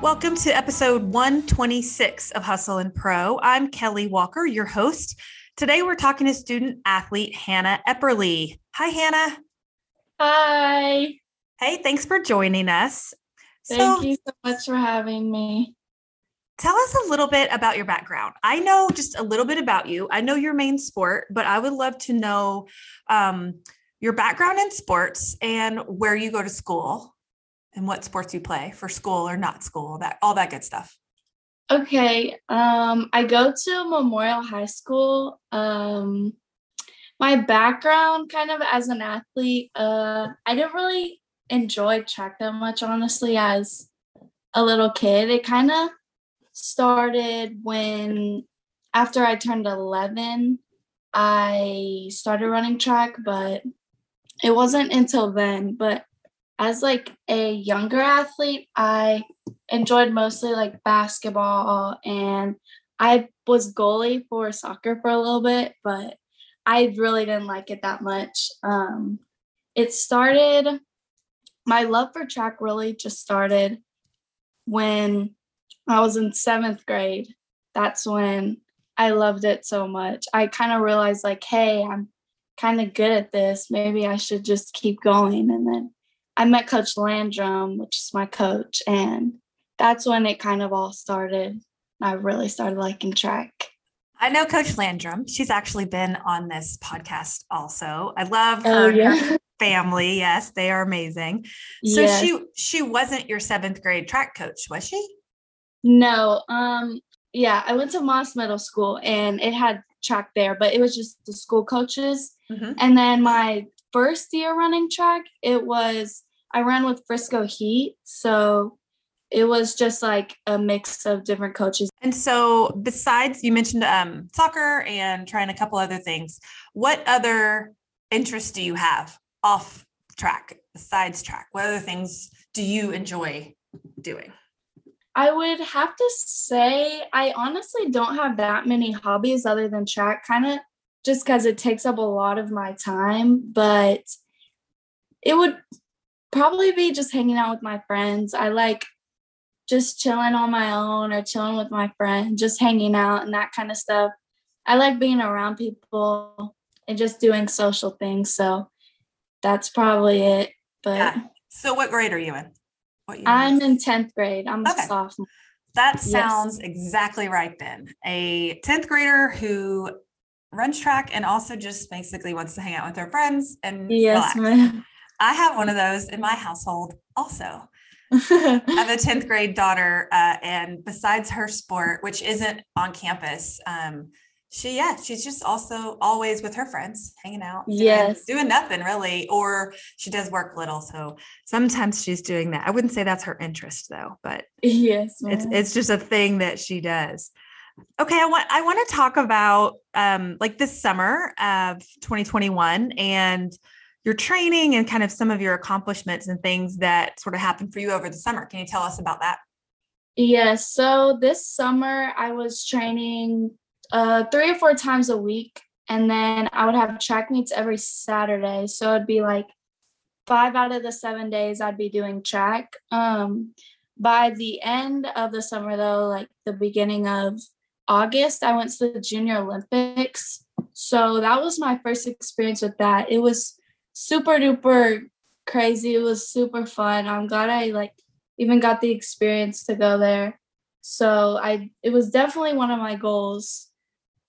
Welcome to episode 126 of Hustle and Pro. I'm Kelly Walker, your host. Today we're talking to student athlete Hannah Epperly. Hi, Hannah. Hi. Hey, thanks for joining us. Thank so, you so much for having me. Tell us a little bit about your background. I know just a little bit about you. I know your main sport, but I would love to know um, your background in sports and where you go to school and what sports you play for school or not school, that all that good stuff. Okay. Um, I go to Memorial High School. Um, my background kind of as an athlete, uh, I didn't really enjoy track that much, honestly, as a little kid. It kind of started when after I turned 11, I started running track, but it wasn't until then. But as like a younger athlete, I enjoyed mostly like basketball and I was goalie for soccer for a little bit, but I really didn't like it that much. Um, it started, my love for track really just started when I was in seventh grade. That's when I loved it so much. I kind of realized, like, hey, I'm kind of good at this. Maybe I should just keep going. And then I met Coach Landrum, which is my coach, and that's when it kind of all started. I really started liking track. I know Coach Landrum. She's actually been on this podcast also. I love oh, her, oh, yeah. her family. Yes, they are amazing. So yes. she she wasn't your seventh grade track coach, was she? No. Um. Yeah, I went to Moss Middle School and it had track there, but it was just the school coaches. Mm-hmm. And then my first year running track, it was I ran with Frisco Heat. So it was just like a mix of different coaches. And so besides you mentioned um, soccer and trying a couple other things, what other interests do you have off track, besides track? What other things do you enjoy doing? I would have to say I honestly don't have that many hobbies other than track, kind of just because it takes up a lot of my time. But it would probably be just hanging out with my friends. I like just chilling on my own or chilling with my friends, just hanging out and that kind of stuff. I like being around people and just doing social things. So that's probably it. But yeah. so what grade are you in? What I'm in 10th grade. I'm okay. a sophomore. That sounds yes. exactly right then. A 10th grader who runs track and also just basically wants to hang out with her friends and yes, relax. I have one of those in my household also. I have a 10th grade daughter, uh, and besides her sport, which isn't on campus, um, she, yeah, she's just also always with her friends, hanging out. Doing, yes. Doing nothing really, or she does work little. So sometimes she's doing that. I wouldn't say that's her interest though, but yes, it's, it's just a thing that she does. Okay, I want I want to talk about um, like this summer of 2021 and your training and kind of some of your accomplishments and things that sort of happened for you over the summer. Can you tell us about that? Yes. Yeah, so this summer I was training uh, three or four times a week, and then I would have track meets every Saturday. So it'd be like five out of the seven days I'd be doing track. Um, by the end of the summer, though, like the beginning of August, I went to the Junior Olympics. So that was my first experience with that. It was super duper crazy. It was super fun. I'm glad I like even got the experience to go there. So I it was definitely one of my goals.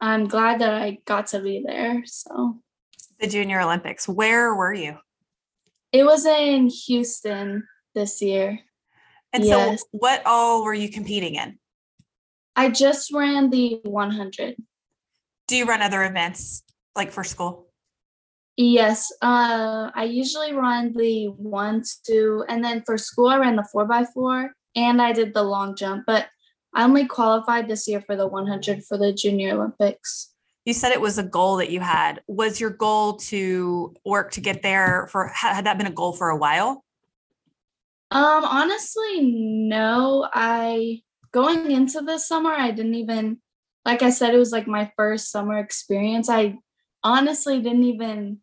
I'm glad that I got to be there. So the Junior Olympics. Where were you? It was in Houston this year. And yes. so what all were you competing in? I just ran the 100. Do you run other events like for school? Yes, uh, I usually run the one, two, and then for school I ran the four by four, and I did the long jump. But I only qualified this year for the 100 for the Junior Olympics. You said it was a goal that you had. Was your goal to work to get there? For had that been a goal for a while? Um, honestly, no. I going into this summer, I didn't even like I said, it was like my first summer experience. I honestly didn't even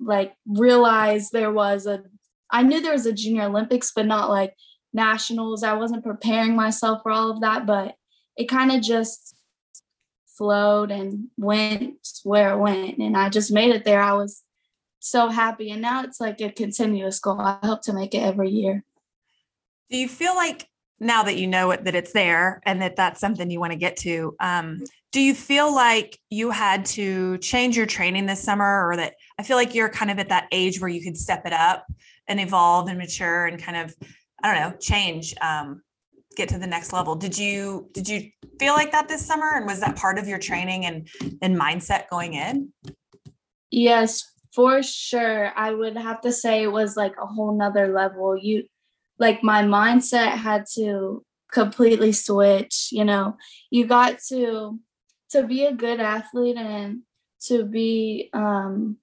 like realize there was a I knew there was a junior Olympics, but not like nationals. I wasn't preparing myself for all of that, but it kind of just flowed and went where it went. And I just made it there. I was so happy. And now it's like a continuous goal. I hope to make it every year. Do you feel like now that you know it, that it's there and that that's something you want to get to, um, do you feel like you had to change your training this summer or that I feel like you're kind of at that age where you could step it up and evolve and mature and kind of, I don't know, change, um, get to the next level. Did you, did you feel like that this summer? And was that part of your training and, and mindset going in? Yes, for sure. I would have to say it was like a whole nother level. You, like my mindset had to completely switch you know? You got to to be a good athlete and to be um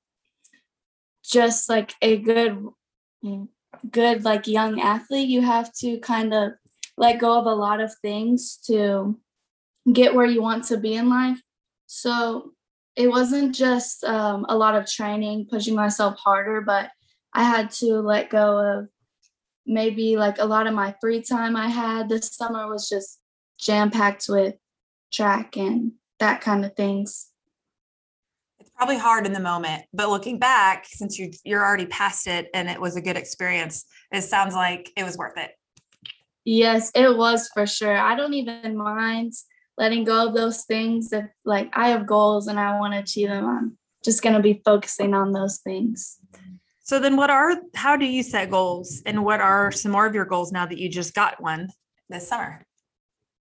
just like a good good like young athlete you have to kind of let go of a lot of things to get where you want to be in life. So it wasn't just um, a lot of training pushing myself harder but i had to let go of maybe like a lot of my free time I had this summer was just jam packed with track and that kind of things. It's probably hard in the moment, but looking back, since you you're already past it and it was a good experience, it sounds like it was worth it. Yes, it was for sure. I don't even mind letting go of those things if like I have goals and I want to achieve them. I'm just going to be focusing on those things. So then what are how do you set goals and what are some more of your goals now that you just got one this summer?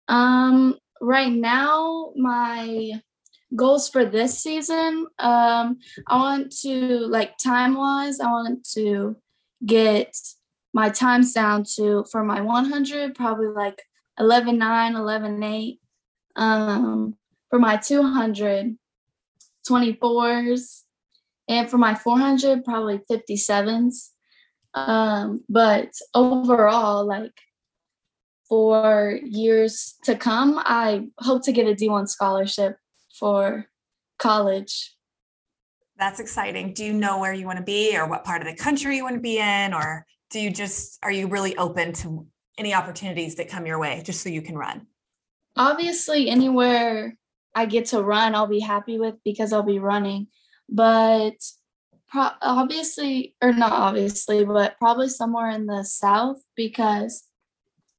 Um right now my goals for this season um I want to like time wise I want to get my times down to for my 100 probably like 11 9 11 8 um for my 200 24s and for my 400 probably 57s um, but overall like for years to come i hope to get a d1 scholarship for college. That's exciting. Do you know where you want to be or what part of the country you want to be in? Or do you just are you really open to any opportunities that come your way just so you can run? Obviously anywhere i get to run i'll be happy with because i'll be running but pro- obviously, or not obviously, but probably somewhere in the south because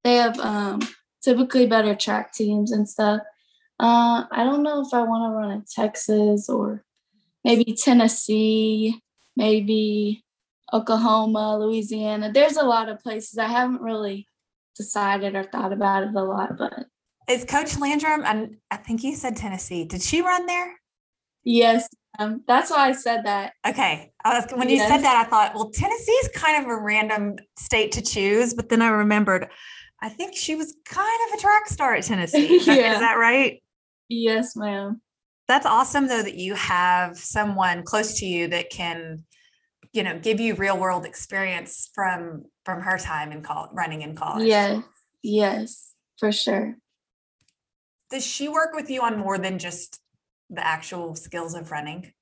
they have um, typically better track teams and stuff. Uh, I don't know if I want to run in Texas or maybe Tennessee, maybe Oklahoma, Louisiana. There's a lot of places I haven't really decided or thought about it a lot, but is Coach Landrum and I think you said Tennessee. Did she run there? Yes, um, that's why I said that. Okay. I was when yes. you said that, I thought, well, Tennessee's kind of a random state to choose, but then I remembered, I think she was kind of a track star at Tennessee. yeah. Is that right? Yes, ma'am. That's awesome though that you have someone close to you that can, you know, give you real world experience from from her time in college running in college. Yes. Yes, for sure. Does she work with you on more than just the actual skills of running?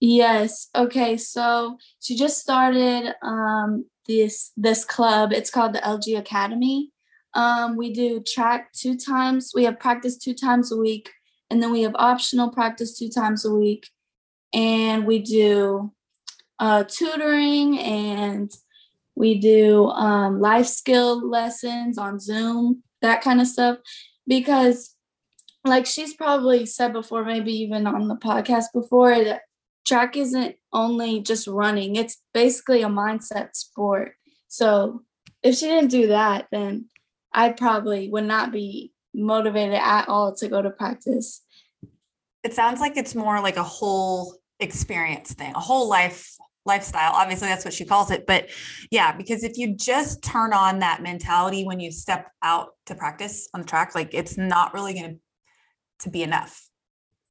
Yes. Okay. So she just started um, this this club. It's called the LG Academy. Um, we do track two times. We have practice two times a week, and then we have optional practice two times a week, and we do uh, tutoring and we do um, life skill lessons on Zoom, that kind of stuff. Because like she's probably said before, maybe even on the podcast before, that track isn't only just running, it's basically a mindset sport. So if she didn't do that, then I probably would not be motivated at all to go to practice. It sounds like it's more like a whole experience thing, a whole life lifestyle. Obviously, that's what she calls it. But yeah, because if you just turn on that mentality when you step out to practice on the track, like it's not really going to to be enough.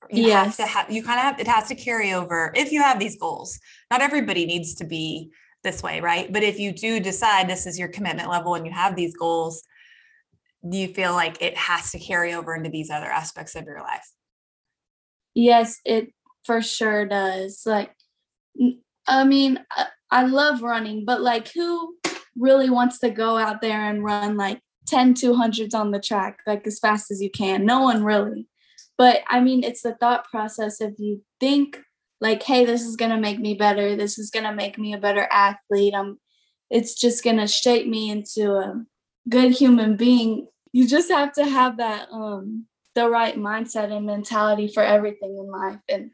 You yes. have to have you kind of have it has to carry over if you have these goals. Not everybody needs to be this way, right? But if you do decide this is your commitment level and you have these goals, do you feel like it has to carry over into these other aspects of your life? Yes, it for sure does. Like I mean, I love running, but like who really wants to go out there and run like 10 200s on the track, like as fast as you can. No one really. But I mean, it's the thought process. If you think like, hey, this is going to make me better, this is going to make me a better athlete, I'm, it's just going to shape me into a good human being. You just have to have that, um, the right mindset and mentality for everything in life. And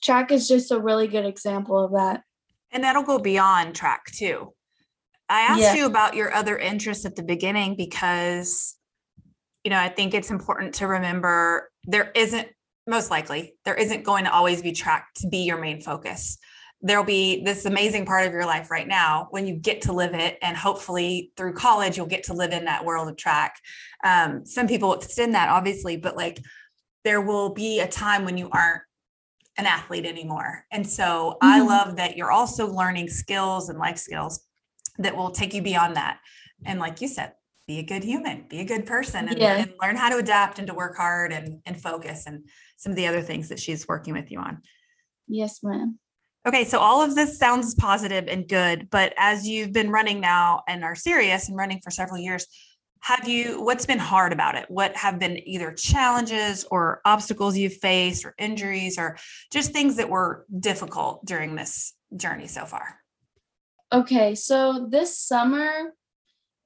track is just a really good example of that. And that'll go beyond track too. I asked yeah. you about your other interests at the beginning because, you know, I think it's important to remember there isn't, most likely, there isn't going to always be track to be your main focus. There'll be this amazing part of your life right now when you get to live it. And hopefully through college, you'll get to live in that world of track. Um, some people extend that, obviously, but like there will be a time when you aren't an athlete anymore. And so mm-hmm. I love that you're also learning skills and life skills that will take you beyond that. And like you said, be a good human, be a good person and, yeah. and learn how to adapt and to work hard and, and focus and some of the other things that she's working with you on. Yes, ma'am. Okay, so all of this sounds positive and good, but as you've been running now and are serious and running for several years, have you what's been hard about it? What have been either challenges or obstacles you've faced or injuries or just things that were difficult during this journey so far? Okay, so this summer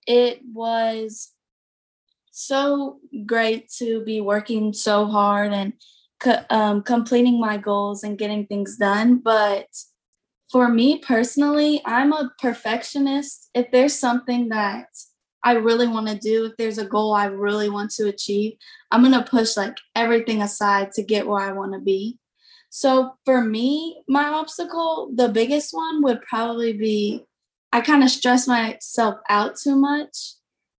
it was so great to be working so hard and um, completing my goals and getting things done. But for me personally, I'm a perfectionist. If there's something that I really want to do, if there's a goal I really want to achieve, I'm going to push like everything aside to get where I want to be. So for me, my obstacle, the biggest one would probably be I kind of stress myself out too much.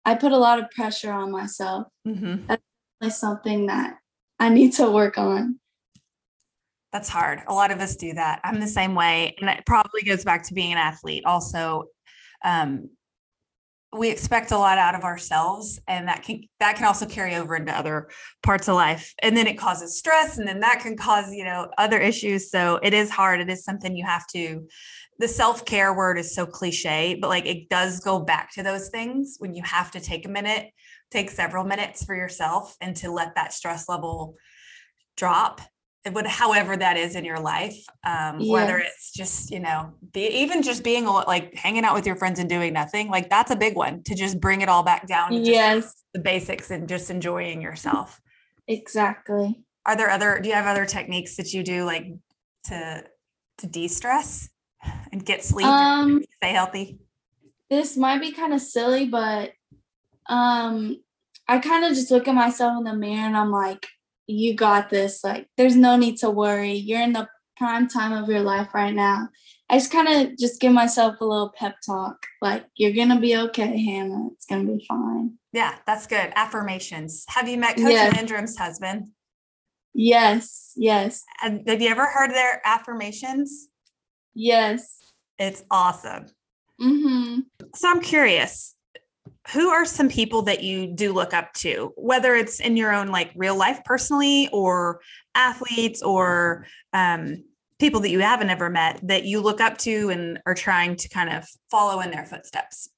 I put a lot of pressure on myself. Mm-hmm. That's something that I need to work on. That's hard. A lot of us do that. I'm the same way. And it probably goes back to being an athlete. Also, um, we expect a lot out of ourselves and that can that can also carry over into other parts of life. And then it causes stress and then that can cause you know other issues. So it is hard. It is something you have to the self-care word is so cliche but like it does go back to those things when you have to take a minute take several minutes for yourself and to let that stress level drop would however that is in your life um, yes. whether it's just you know be, even just being like hanging out with your friends and doing nothing like that's a big one to just bring it all back down to yes. the basics and just enjoying yourself. Exactly. Are there other do you have other techniques that you do like to to de-stress and get sleep um, stay healthy? this might be kind of silly but um i kind of just look at myself in the mirror and i'm like you got this. Like, there's no need to worry. You're in the prime time of your life right now. I just kind of just give myself a little pep talk. Like, you're going to be okay, Hannah. It's going to be fine. Yeah, that's good. Affirmations. Have you met Coach yes. Husband? Yes, yes. And have you ever heard their affirmations? Yes. It's awesome. Mm-hmm. So I'm curious who are some people that you do look up to whether it's in your own like real life personally or athletes or um, people that you haven't ever met that you look up to and are trying to kind of follow in their footsteps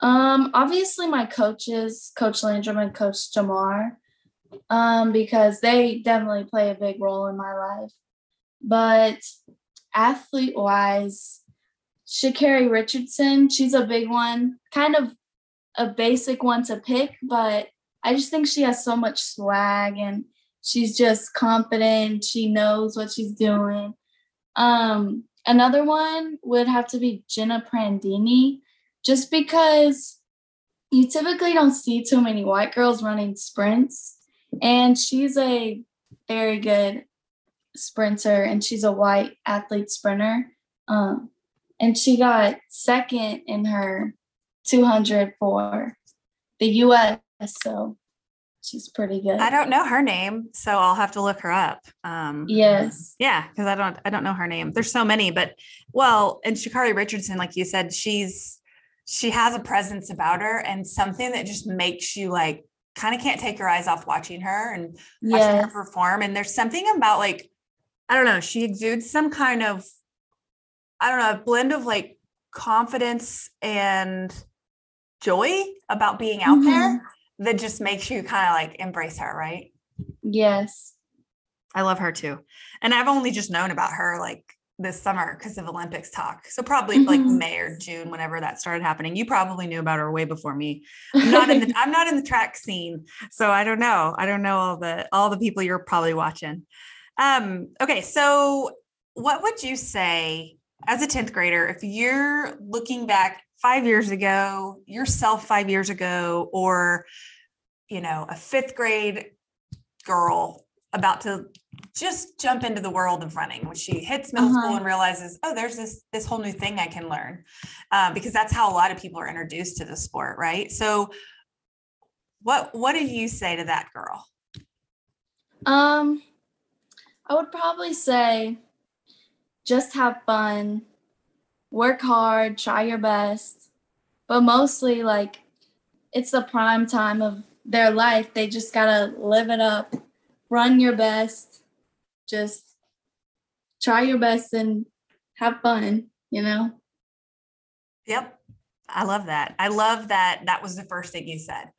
um obviously my coaches coach landrum and coach jamar um because they definitely play a big role in my life but athlete wise Sha'Carri Richardson, she's a big one. Kind of a basic one to pick, but I just think she has so much swag and she's just confident. She knows what she's doing. Um, another one would have to be Jenna Prandini, just because you typically don't see too many white girls running sprints, and she's a very good sprinter, and she's a white athlete sprinter. Um, and she got second in her 200 for the US. So she's pretty good. I don't know her name, so I'll have to look her up. Um, yes. Yeah, because I don't I don't know her name. There's so many, but well, and Sha'Carri Richardson, like you said, she's she has a presence about her and something that just makes you like kind of can't take your eyes off watching her and watching yes. her perform. And there's something about like, I don't know, she exudes some kind of, I don't know, a blend of like confidence and joy about being out mm-hmm. there that just makes you kind of like embrace her, right? Yes. I love her too. And I've only just known about her like this summer because of Olympics talk. So probably mm-hmm. like May or June, whenever that started happening. You probably knew about her way before me. I'm not in the I'm not in the track scene. So I don't know. I don't know all the all the people you're probably watching. Um, okay, so what would you say as a 10th grader if you're looking back five years ago, yourself five years ago, or you know, a fifth grade girl about to just jump into the world of running when she hits middle uh-huh. school and realizes oh there's this this whole new thing i can learn um, because that's how a lot of people are introduced to the sport right so what what do you say to that girl um i would probably say just have fun work hard try your best but mostly like it's the prime time of their life they just gotta live it up run your best, just try your best and have fun, you know? Yep. I love that. I love that that was the first thing you said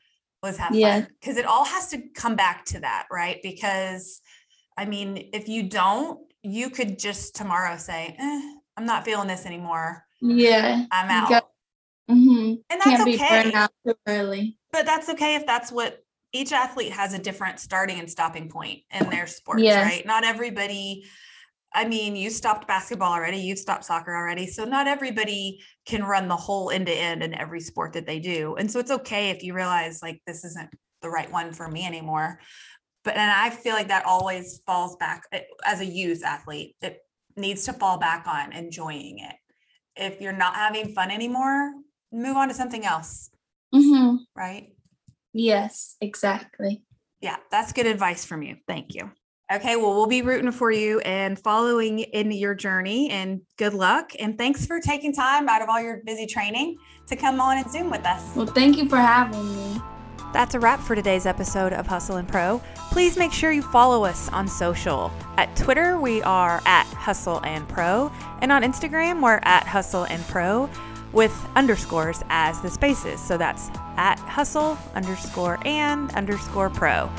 was have yeah. fun. Because it all has to come back to that, right? Because I mean, if you don't, you could just tomorrow say, eh, I'm not feeling this anymore. Yeah. I'm out. Got, mm-hmm. And that's Can't okay. be burned out too early. But that's okay if that's what each athlete has a different starting and stopping point in their sports, yes. right? Not everybody I mean, you stopped basketball already, you've stopped soccer already. So not everybody can run the whole end to end in every sport that they do. And so it's okay if you realize like this isn't the right one for me anymore. But and I feel like that always falls back eh, as a youth athlete. It needs to fall back on enjoying it. If you're not having fun anymore, move on to something else. Mm-hmm. Right? Yes, exactly. Yeah, that's good advice from you. Thank you. Okay, well, we'll be rooting for you and following in your journey and good luck. And thanks for taking time out of all your busy training to come on and Zoom with us. Well, thank you for having me. That's a wrap for today's episode of Hustle and Pro. Please make sure you follow us on social. At Twitter, we are at Hustle and Pro, and on Instagram, we're at Hustle and Pro with underscores as the spaces. So that's at hustle underscore and underscore pro.